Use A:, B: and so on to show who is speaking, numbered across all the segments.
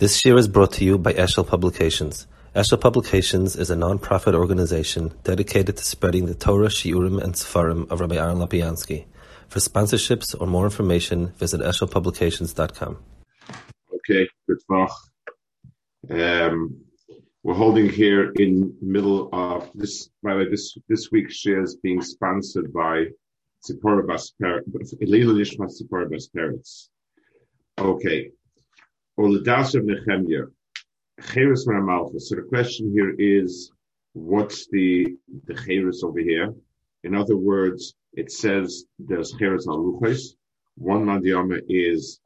A: This year is brought to you by Eshel Publications. Eshel Publications is a non-profit organization dedicated to spreading the Torah, Shiurim, and Sefarim of Rabbi Aaron Lopiansky. For sponsorships or more information, visit eshelpublications.com.
B: Okay, good. Um, we're holding here in middle of this. By the way, this this week's share is being sponsored by Tzipora Bas Elila Nishma Tzipora Bas Okay, or the Das of Nehemiah, Cheres Maramalchus. So the question here is, what's the the Cheres over here? In other words, it says there's Cheres Aluches. One Mandiyama is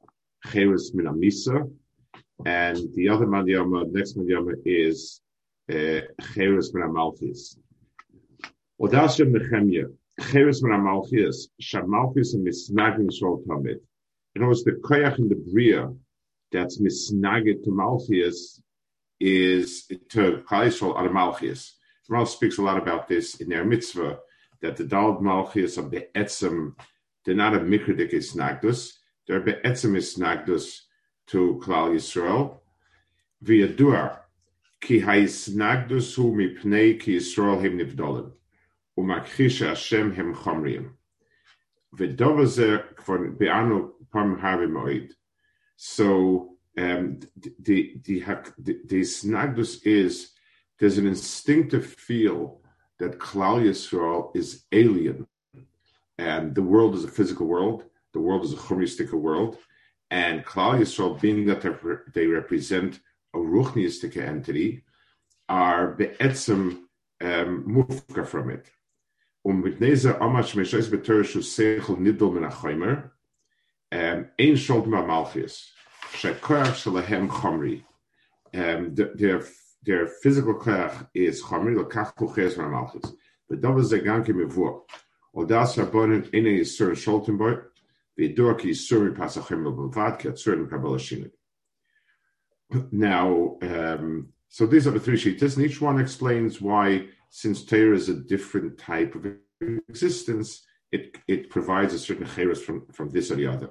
B: Cheres Minamisa, and the other Mandiyama, next Mandiyama is uh, Cheres Miramalchis. Odashem Nehemiah, Cheres Miramalchis, Shamalchis and Misnagim Shol Tamid. In other words, the Koyach in the Bria that's misnagit to Malchias is to Chayishol out of Malchias. Ramal speaks a lot about this in their mitzvah that the Dalad Malchias of the Etzem, they're not a Mikridik Isnagdus, they're Be'etzem Isnagdus to Klal Yisrael. Via Duar, ki ha'isnagdus hu mipnei ki Yisrael hem nivdolim, u'makchisha Hashem hem chomriim. V'dova ze kvar be'anu parm harvi moed. So um, the, the, the, the snagdus is there's an instinctive feel that Klal Yisrael is alien, and the world is a physical world. The world is a chumistic world, and Klal Yisrael, being that they represent a ruchniistic entity, are be'etzem um, mufka from it. Um amash ein shalt ma malchus. Shekoach shalahem chomri. Their their physical koach is chomri lokach kuches. But that was the ganke mevur. Odas rabonin ene yisur sholten boy. V'dur ki yisur pasachim lebevad ki atzur in kabbalah shinit. Now, um, so these are the three sheets, and each one explains why, since Torah is a different type of existence, it, it provides a certain cheres from, from this or the other.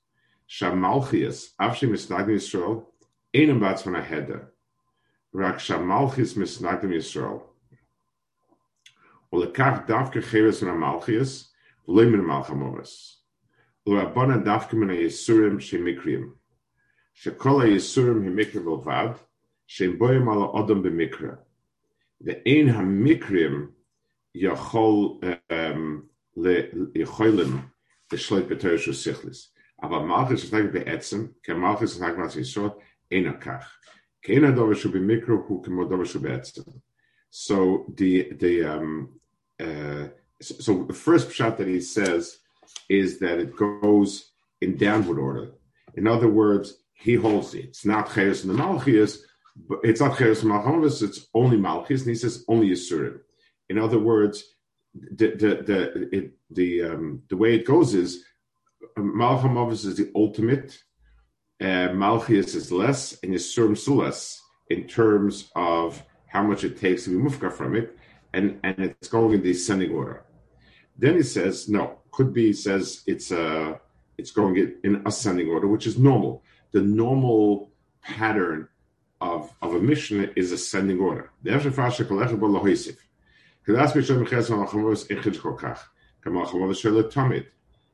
B: Shamalchias, Avshi Misnagdim Yisrael, Einem Batz von Aheda. Rak Shamalchis Misnagdim Yisrael. Olekach Davke Cheres von Amalchias, V'leimin Malchamovis. L'Rabbana Davke Min Yisurim Shemikriim. Shekol HaYisurim Himikrim Bilvad, Shem Boyim Ala Odom B'Mikra. Ve'ein HaMikrim Yachol um, L'Shloit B'Teresh U'Sichlis. Aber Malchus ist So the, the, um, uh, so the first shot that he says is that it goes in downward order. In other words, he holds it. It's not Cheres and the Malchus, but it's not Cheres and Malchus, it's only Malchus, and he says only Yisurim. In other words, the the the it, the um, the way it goes is Malchamavis is the ultimate. Uh, Malchias is less, and Yisurim Sulas in terms of how much it takes to be mufka from it, and, and it's going in descending order. Then he says, no, could be, he says it's uh, it's going in ascending order, which is normal. The normal pattern of, of a mission is ascending order.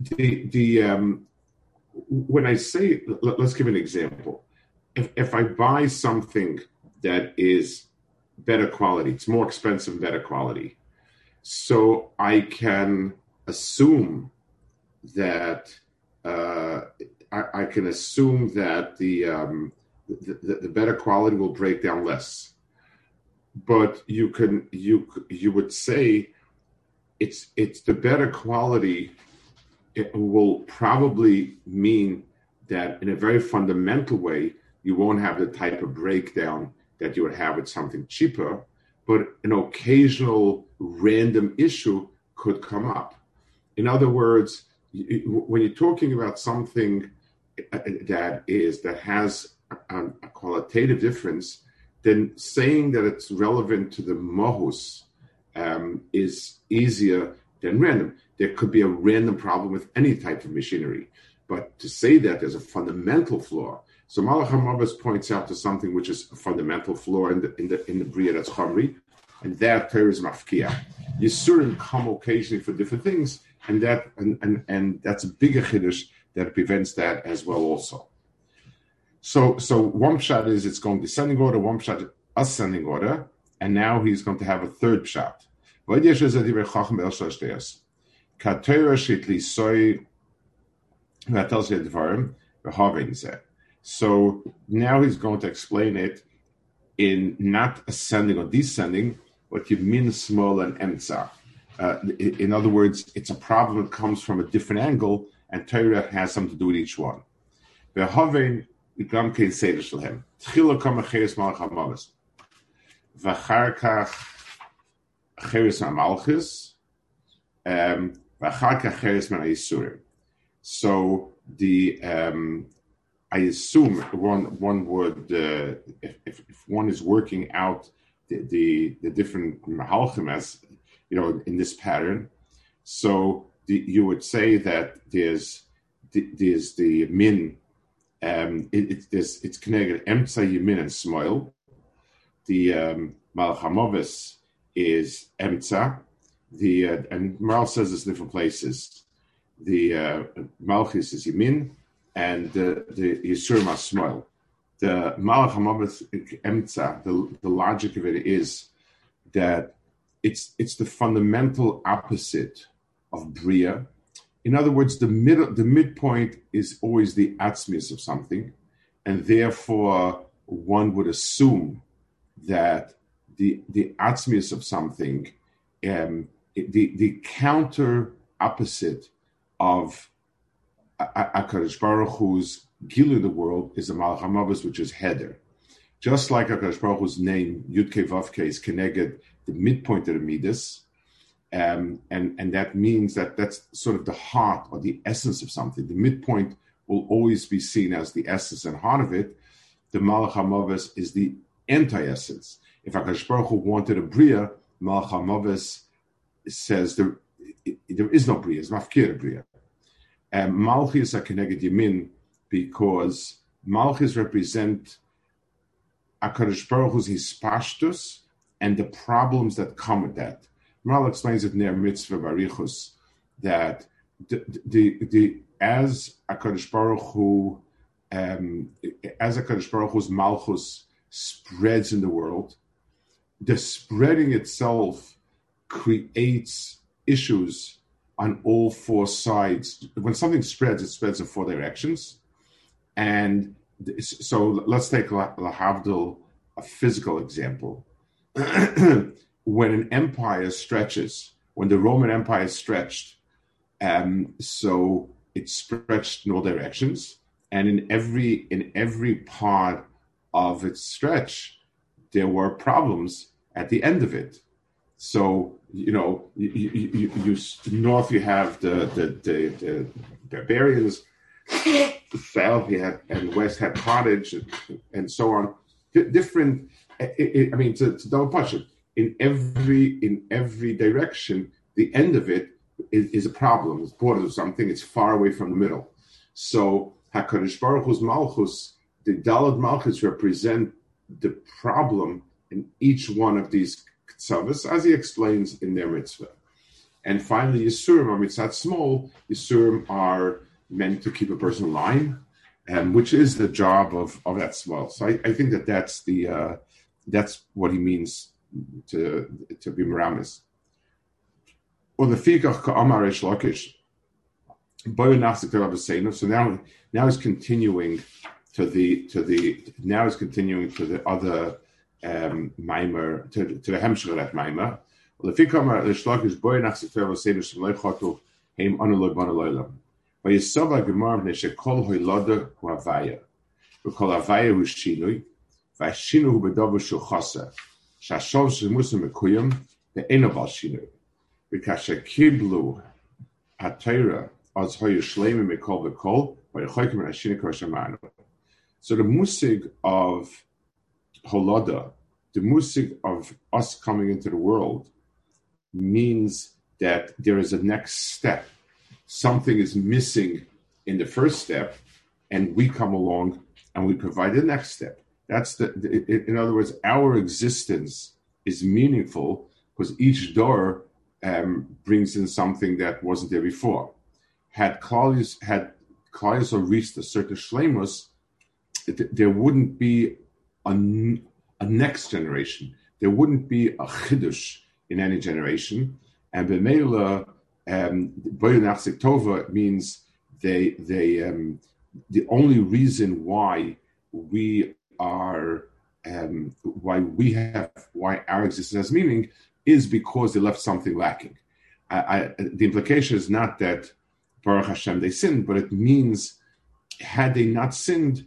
B: the the um, when I say let, us give an example. If if I buy something that is better quality. It's more expensive, better quality. So I can assume that uh, I, I, can assume that the, um, the, the, better quality will break down less. But you can you you would say it's it's the better quality. It will probably mean that in a very fundamental way you won't have the type of breakdown that you would have with something cheaper, but an occasional random issue could come up. In other words, when you're talking about something uh, that is that has a, a qualitative difference, then saying that it's relevant to the mohus um, is easier than random. There could be a random problem with any type of machinery, but to say that there's a fundamental flaw so Malach HaMavos points out to something which is a fundamental flaw in the in the in the Bria that's Chamri, and that Torah is mafkia. Yisurim come occasionally for different things, and that and and, and that's a bigger chiddush that prevents that as well also. So so one shot is it's going descending order, one shot ascending order, and now he's going to have a third shot. Katera Shitlisoy Dvarim Havingze. So now he's going to explain it in not ascending or descending, but you mean small and emtza. Uh, in other words, it's a problem that comes from a different angle, and Torah has something to do with each one. Behavin gamkein seder shalhem. Tchila kama cheres malach hamavis. V'char cheres ha'malchis. Um, so the um, I assume one one would uh, if, if one is working out the the, the different mahalchim as you know in this pattern, so the, you would say that there's the, there's the min, um, it, it, there's, it's connected emtza yimin and smile. The um, malchamovis is emtsa the uh, and Maharal says this in different places. The uh, malchus is yamin and the, the Yisurim Asmoil. The Malach HaMavet Emtza, the, the logic of it is that it's it's the fundamental opposite of Bria. In other words, the middle the midpoint is always the atzmius of something, and therefore one would assume that the the atzmius of something, um, the the counter opposite of Akadosh Baruch Hu's Gilu the world is the Malach which is Heder. Just like Akadosh Baruch Hu's name, Yudke Vavke, is connected the midpoint of the Midas, um, and and that means that that's sort of the heart or the essence of something. The midpoint will always be seen as the essence and heart of it. The Malach HaMavas is the anti-essence. If Akadosh Baruch Hu wanted a Bria, Malach HaMavas says there, there is no Bria, it's Mafkir Bria. Um, Malchus are connected Yamin because Malchus represent Akadosh Baruch Hu's hispashtus and the problems that come with that. Mal explains it near Mitzvah Barichus that the, the, the as Akadosh Baruch Hu um, as Akadosh Baruch Hu's Malchus spreads in the world, the spreading itself creates issues on all four sides. When something spreads, it spreads in four directions. And so let's take Lahavdil, a physical example. when an empire stretches, when the Roman Empire stretched, um, so it stretched in all directions, and in every in every part of its stretch, there were problems at the end of it. So you know, you, you, you, north you have the the, the, the barbarians, south you had and west had Carthage and, and so on. D- different. It, it, I mean, to, to double punch it in every in every direction. The end of it is, is a problem. It's borders of something. It's far away from the middle. So Hakadosh Baruch Hu's Malchus, the Dalad Malchus represent the problem in each one of these ksavas, as he explains in their mitzvah. And finally, Yisurim are mitzvah small. Yisurim are meant to keep a person in line, um, which is the job of, of that small. So I, I think that that's the uh, that's what he means to to be Maramis. Or the Fikach Ka'amar Lakish. So now now he's continuing to the to the now he's continuing to the other um, Maimer, to, to the Hemshech that Maimer. Lefi Kamar, the Shlach is Boy from Sifter Vasev Shem Loi Chotuv Heim Anu Loi Bono Loi Lam. Vayisova Gemar Bnei Shekol Hoi Loda Hu Havaya. Vekol Havaya Hu Shinui. Vashinu Hu Bedovu Shu Chosa. Shashov Shemusim Mekuyam Ve'eno Val Shinui. Vekasha Kiblu HaTeira Az Hoyu Shleimi Mekol Vekol Vayichoykim Rashinu Koshamanu. So the musig of Holoda, the musig of us coming into the world, means that there is a next step. Something is missing in the first step, and we come along and we provide the next step. That's the, the in other words, our existence is meaningful because each door um, brings in something that wasn't there before. Had Claudius had Claudius reached a certain shlemus, there wouldn't be a, next generation. There wouldn't be a chiddush in any generation. And b'meila, um, tova means they they um, the only reason why we are um, why we have why our existence has meaning is because they left something lacking. I, I, the implication is not that Baruch Hashem they sinned, but it means had they not sinned,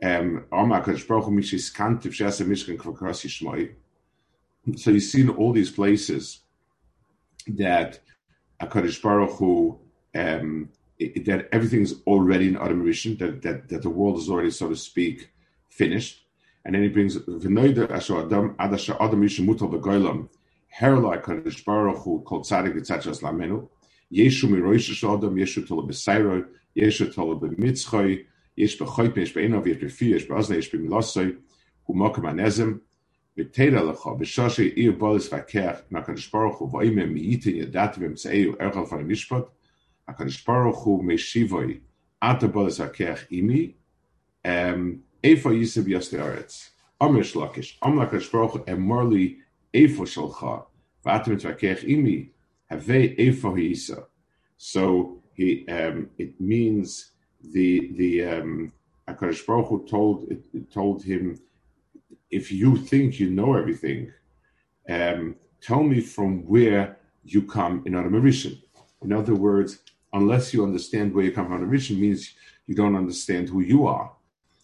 B: Um, so you see in all these places that a kaddish Baruch Hu, um, it, that everything is already in Adam Rishon, that, that, that the world is already, so to speak, finished. And then he brings V'noida Asher Adam adasha Adam Rishon Mutal B'Goylam Herla HaKadosh Baruch Hu Kol Tzadik V'Tzachas Lamenu Yeshu Miroish Adam Yeshu Tola B'Sairo Yeshu Tola B'Mitzchoi so he um, it means the the um Akadosh Baruch Hu told told him if you think you know everything, um, tell me from where you come in Mauritian. In other words, unless you understand where you come from Mauritian means you don't understand who you are.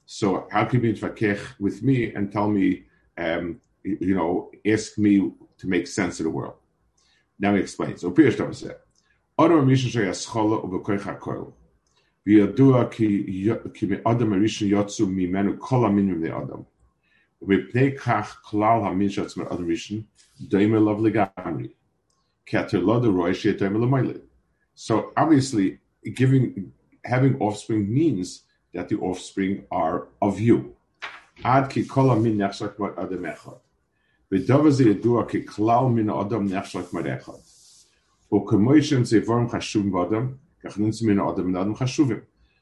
B: So how can you be with me and tell me, um, you know, ask me to make sense of the world? Now he explains. So Pirish said, וידוע כי מאדם הראשון יצאו ממנו כל המינים בני אדם. ומפני כך כלל המין שיצא מאדם ראשון דומה אליו לגמרי. כי התרלוד רואה שיהיה דומה למיילה. So obviously, giving, having offspring means that the offspring are of you. Ad ki kol min nechshak mat adam echad. V'dova ze yedua ki klal min adam nechshak mat echad. U'kemoishen ze vorm chashuvim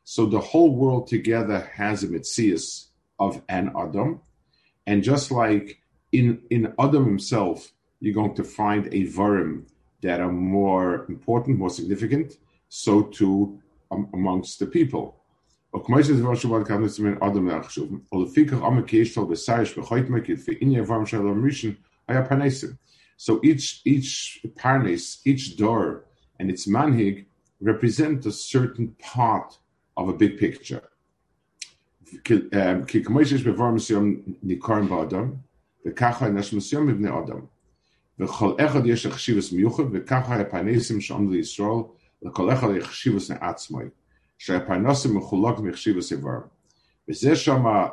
B: so the whole world together has a mitzias of an Adam. And just like in, in Adam himself, you're going to find a varim that are more important, more significant, so too um, amongst the people. So each each parnes, each door and its manhig represent a certain part of a big picture. כי כמו שיש בבר מסוים ניכרם באדם, וככה יש מסוים בבני אדם. וכל אחד יש חשיבוס מיוחד, וככה הפרנסים שעומד לישראל, לכל אחד יש חשיבוס לעצמי. שהפרנסים מחולק מחשיבוס איבר. וזה שמה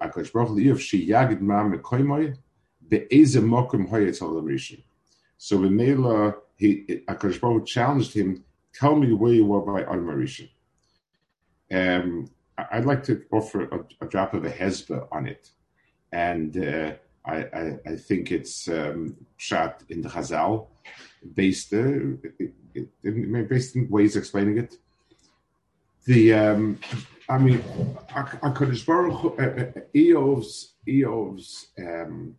B: הקדוש ברוך הוא אי אפשר שיגד מה מקוימוי be'eze mokum hoyetzal rishon. So Mela, he Akash Baruch challenged him, tell me where you were by Adam Rishon. Um, I'd like to offer a, a, drop of a hezbollah on it, and uh, I, I, I, think it's um, shot in the Chazal, based uh, based in ways explaining it. The um, I mean, Hakadosh Baruch uh, uh, Eov's Eov's um,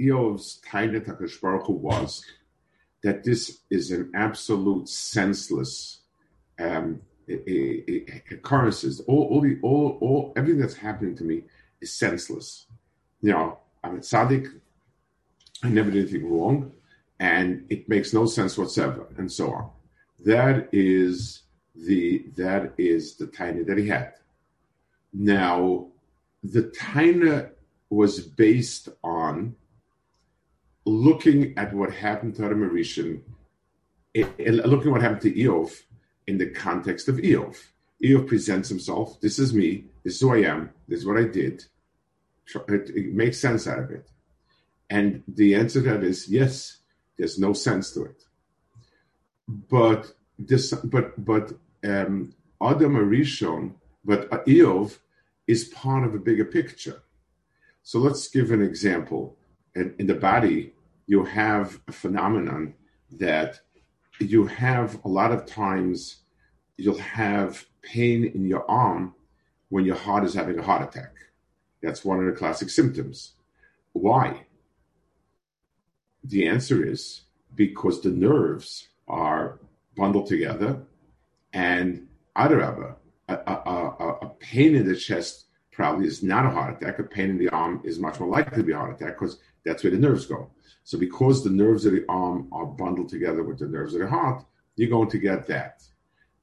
B: Eov's Tainet Hakadosh Baruch was that this is an absolute senseless um, occurrences. All, all the all all everything that's happening to me is senseless. You know, I'm a tzaddik. I never did anything wrong, and it makes no sense whatsoever, and so on. That is the that is the taina that he had. Now, the taina was based on looking at what happened to Adam Rishon, looking at what happened to Eov in the context of Eov. Eov presents himself. This is me. This is who I am. This is what I did. It, it makes sense out of it. And the answer to that is yes. There's no sense to it. But this, but but um, Adam Arishon, but Eov is part of a bigger picture. So let's give an example. In, the body, you have a phenomenon that you have a lot of times you'll have pain in your arm when your heart is having a heart attack. That's one of the classic symptoms. Why? The answer is because the nerves are bundled together, and adarabba, a, a, a, a, pain in the chest probably is not a heart attack. A pain in the arm is much more likely to be a heart attack because that's where the nerves go. So because the nerves of the arm are bundled together with the nerves of the heart, you're going to get that.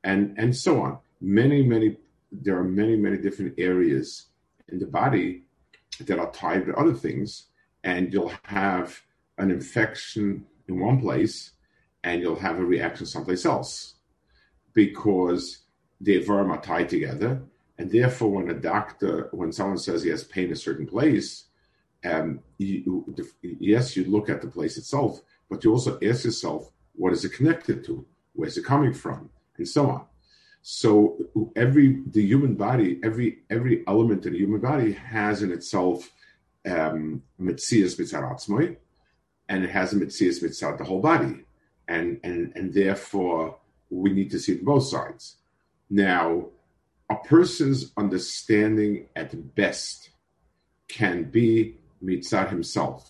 B: And and so on. Many, many there are many, many different areas in the body that are tied to other things, and you'll have an infection in one place and you'll have a reaction someplace else because the verm are tied together. And therefore, when a doctor, when someone says he has pain in a certain place, um, you, yes, you look at the place itself, but you also ask yourself, what is it connected to? Where's it coming from? And so on. So every the human body, every every element in the human body has in itself um, mitzias mitzaratzmoi, and it has a mitzias mitzar the whole body, and and and therefore we need to see both sides. Now, a person's understanding at best can be mitzad himself.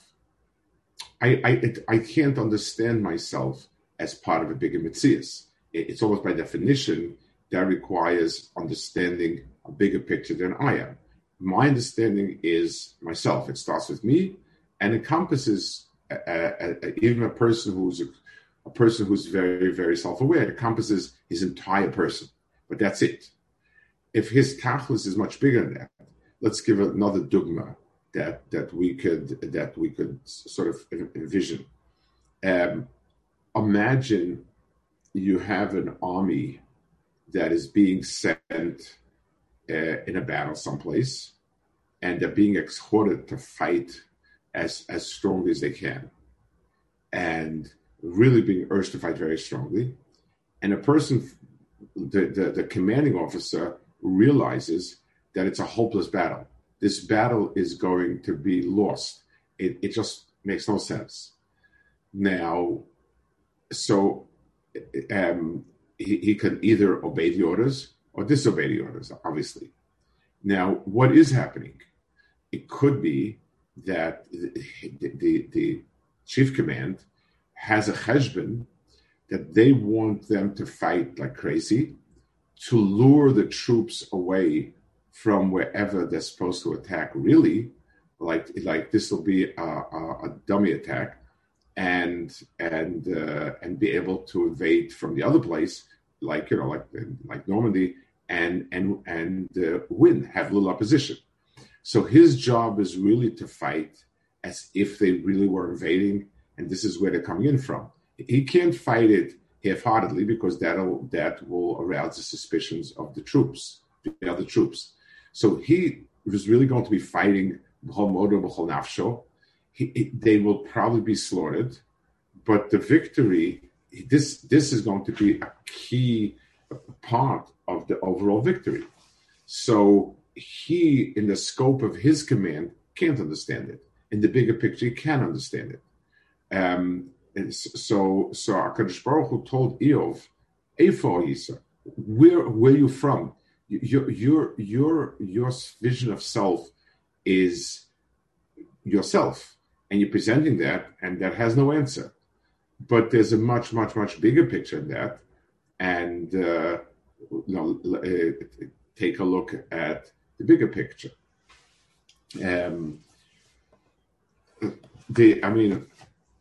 B: I, I, I can't understand myself as part of a bigger mitzias. It's almost by definition that requires understanding a bigger picture than I am. My understanding is myself. It starts with me and encompasses uh, uh, uh, even a person who's a, a person who's very, very self-aware. It encompasses his entire person, but that's it. If his tachlis is much bigger than that, let's give another dogma that that we could that we could sort of envision. Um, imagine you have an army that is being sent uh, in a battle someplace, and they're being exhorted to fight as as strongly as they can, and really being urged to fight very strongly. And a person, the, the, the commanding officer, realizes that it's a hopeless battle this battle is going to be lost. It, it just makes no sense. Now, so um, he, he can either obey the orders or disobey the orders, obviously. Now, what is happening? It could be that the, the, the chief command has a cheshbon that they want them to fight like crazy to lure the troops away from wherever they're supposed to attack. Really, like like this will be a, a, a, dummy attack, and and uh, and be able to invade from the other place, like you know, like like Normandy, and and and uh, win, have little opposition. So his job is really to fight as if they really were invading, and this is where they're coming in from. He can't fight it half-heartedly because that'll that will arouse the suspicions of the troops, the other troops. So he was really going to be fighting b'chol modo b'chol nafsho. he, they will probably be slaughtered, but the victory, this, this is going to be a key part of the overall victory. So he, in the scope of his command, can't understand it. In the bigger picture, he can understand it. Um, so, so Hakadosh Baruch Hu told Eov, "Eifo Yisa, where where you from? Your your your your vision of self is yourself, and you're presenting that, and that has no answer. But there's a much much much bigger picture in that, and uh, you know, uh, take a look at the bigger picture. Um, the, I mean,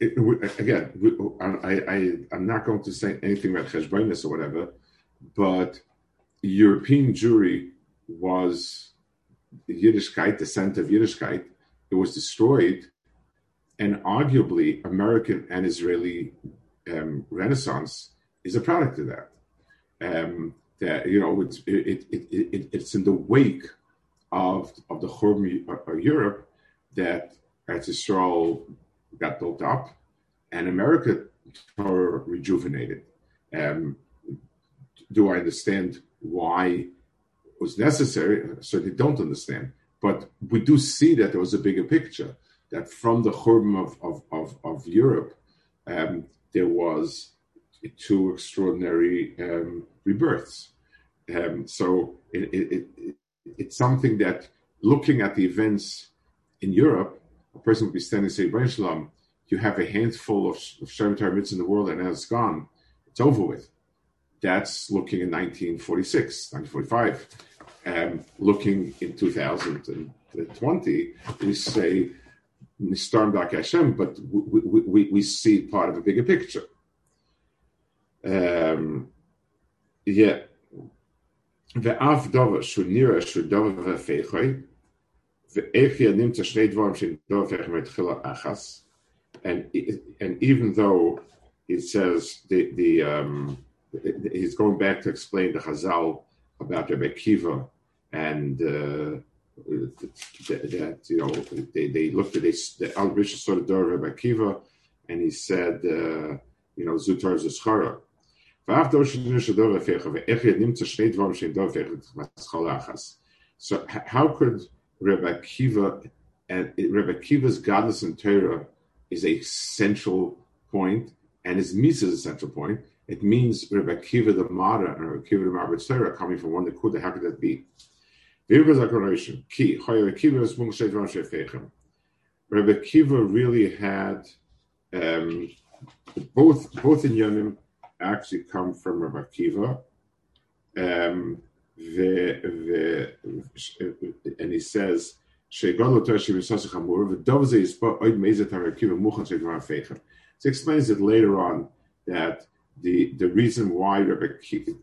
B: it, again, I, I, I'm not going to say anything about cheshbonis or whatever, but European Jewry was Yiddishkeit, the center of Yiddishkeit. It was destroyed, and arguably American and Israeli um, Renaissance is a product of that. Um, that you know, it's it, it, it, it's in the wake of of the Churban of Europe that as Israel got built up, and America Torah rejuvenated. Um, do I understand why it was necessary? I certainly don't understand. But we do see that there was a bigger picture, that from the Churban of, of, of, of Europe, um, there was two extraordinary um, rebirths. Um, so it, it, it, it's something that looking at the events in Europe, a person would be standing and say, Baruch Shalom, you have a handful of, of Shem in the world and it's gone. It's over with. That's looking in 1946, 1945. Um, looking in 2020, we say, Nistarm Dak Hashem, but we, we, we, see part of a bigger picture. Um, yeah. Ve'af dova shu nira shu dova and and even though it says the the um, he's going back to explain the Chazal about Rebbe Kiva and uh, that you know they, they looked at this the Al Rishon sort of door Rebbe Kiva and he said uh, you know Zutar Zeschara. So how could Rebbe Kiva and Rebbe Kiva's godless and Torah is a central point, and his Misa is a central point. It means Rebbe Kiva the Mara and Rebbe Kiva the Mara Sarah coming from one Nekuda. How could that be? Rebbe Kiva really had um, both both in Yomim actually come from Rebbe Kiva. Um, and he says he explains it later on that the, the reason why Rebbe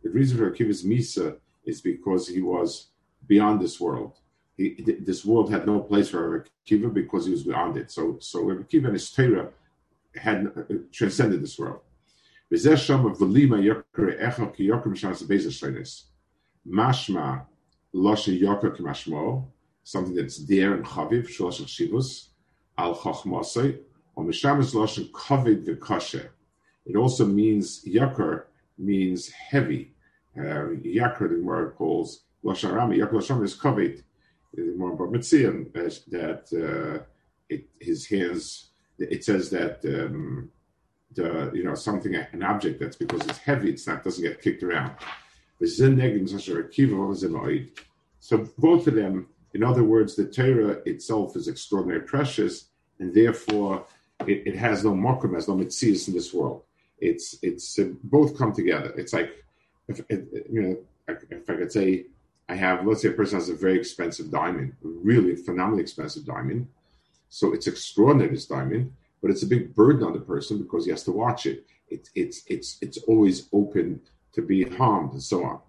B: the reason for Akiva's Misa is because he was beyond this world. He, this world had no place for Rebbe Kiva because he was beyond it. So, so Rebbe Kiva and his Torah had uh, transcended this world. Mashma Loshe Yoker K'mashmo something that's there in Chaviv, Shalosh Shivus, Al Chachmasai, or Mishamas Lashon Kavid V'Kasher. It also means Yakar means heavy. Uh, yakar, the word calls Lashon Rami. Yakar Lashon is Kavid. The more about Mitzian that uh, it, his hands. It says that um, the you know something an object that's because it's heavy, it's not doesn't get kicked around. So both of them in other words, the Torah itself is extraordinarily precious, and therefore it, it has no mokum, has no mitzias in this world. It's it's uh, both come together. It's like if you know, if I could say, I have let's say a person has a very expensive diamond, really phenomenally expensive diamond, so it's extraordinary this diamond, but it's a big burden on the person because he has to watch it. It it's it's it's always open to be harmed and so on.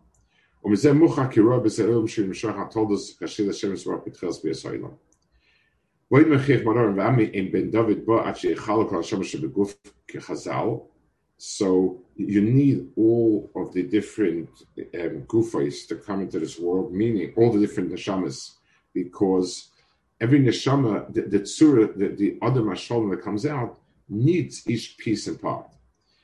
B: Told us So you need all of the different um, gufais to come into this world, meaning all the different neshamas, because every neshama, the, the tzura, the, the other mashal that comes out, needs each piece and part.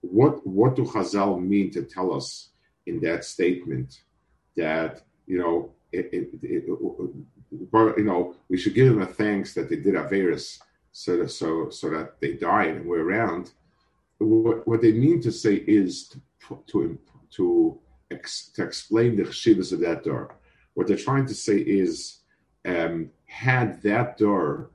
B: what what do Chazal mean to tell us in that statement that you know it, it, it, you know, we should give them a thanks that they did Averis so that, so, so that they died and we're around. What, what they mean to say is to, to, to, ex, to explain the chshivas of that door. What they're trying to say is, um, had that door,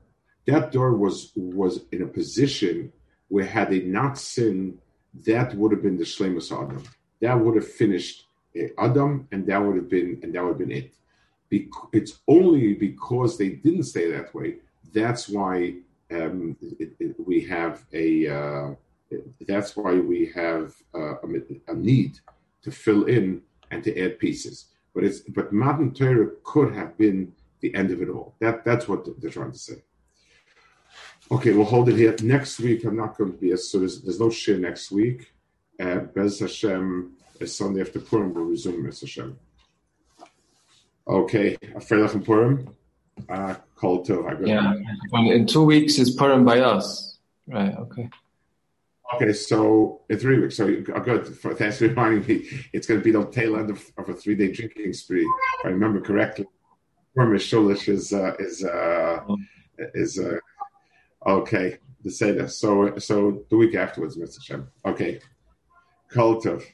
B: that door was was in a position where had they not sinned, that would have been the shlemus Adam. That would have finished eh, Adam, and that would have been and that would have been it it's only because they didn't stay that way. That's why um, it, it, we have a. Uh, that's why we have uh, a, a, need to fill in and to add pieces. But it's but Matan Torah could have been the end of it all. That that's what they're trying to say. Okay, we'll hold it here. Next week, I'm not going to be as so there's, there's no share next week. Uh, Bez Hashem, Sunday after Purim, we'll resume Bez Hashem. Okay, Freilich Purim. Uh, called to
C: Yeah, in two weeks is Purim by us. Right. Okay.
B: Okay, so in three weeks. So uh, good. For, thanks for reminding me. It's going to be the tail end of, of a three day drinking spree, if I remember correctly. Purim is Shulish is uh, is uh, is uh, okay. Say this, so so the week afterwards, Mr. Shem. Okay, Kultov.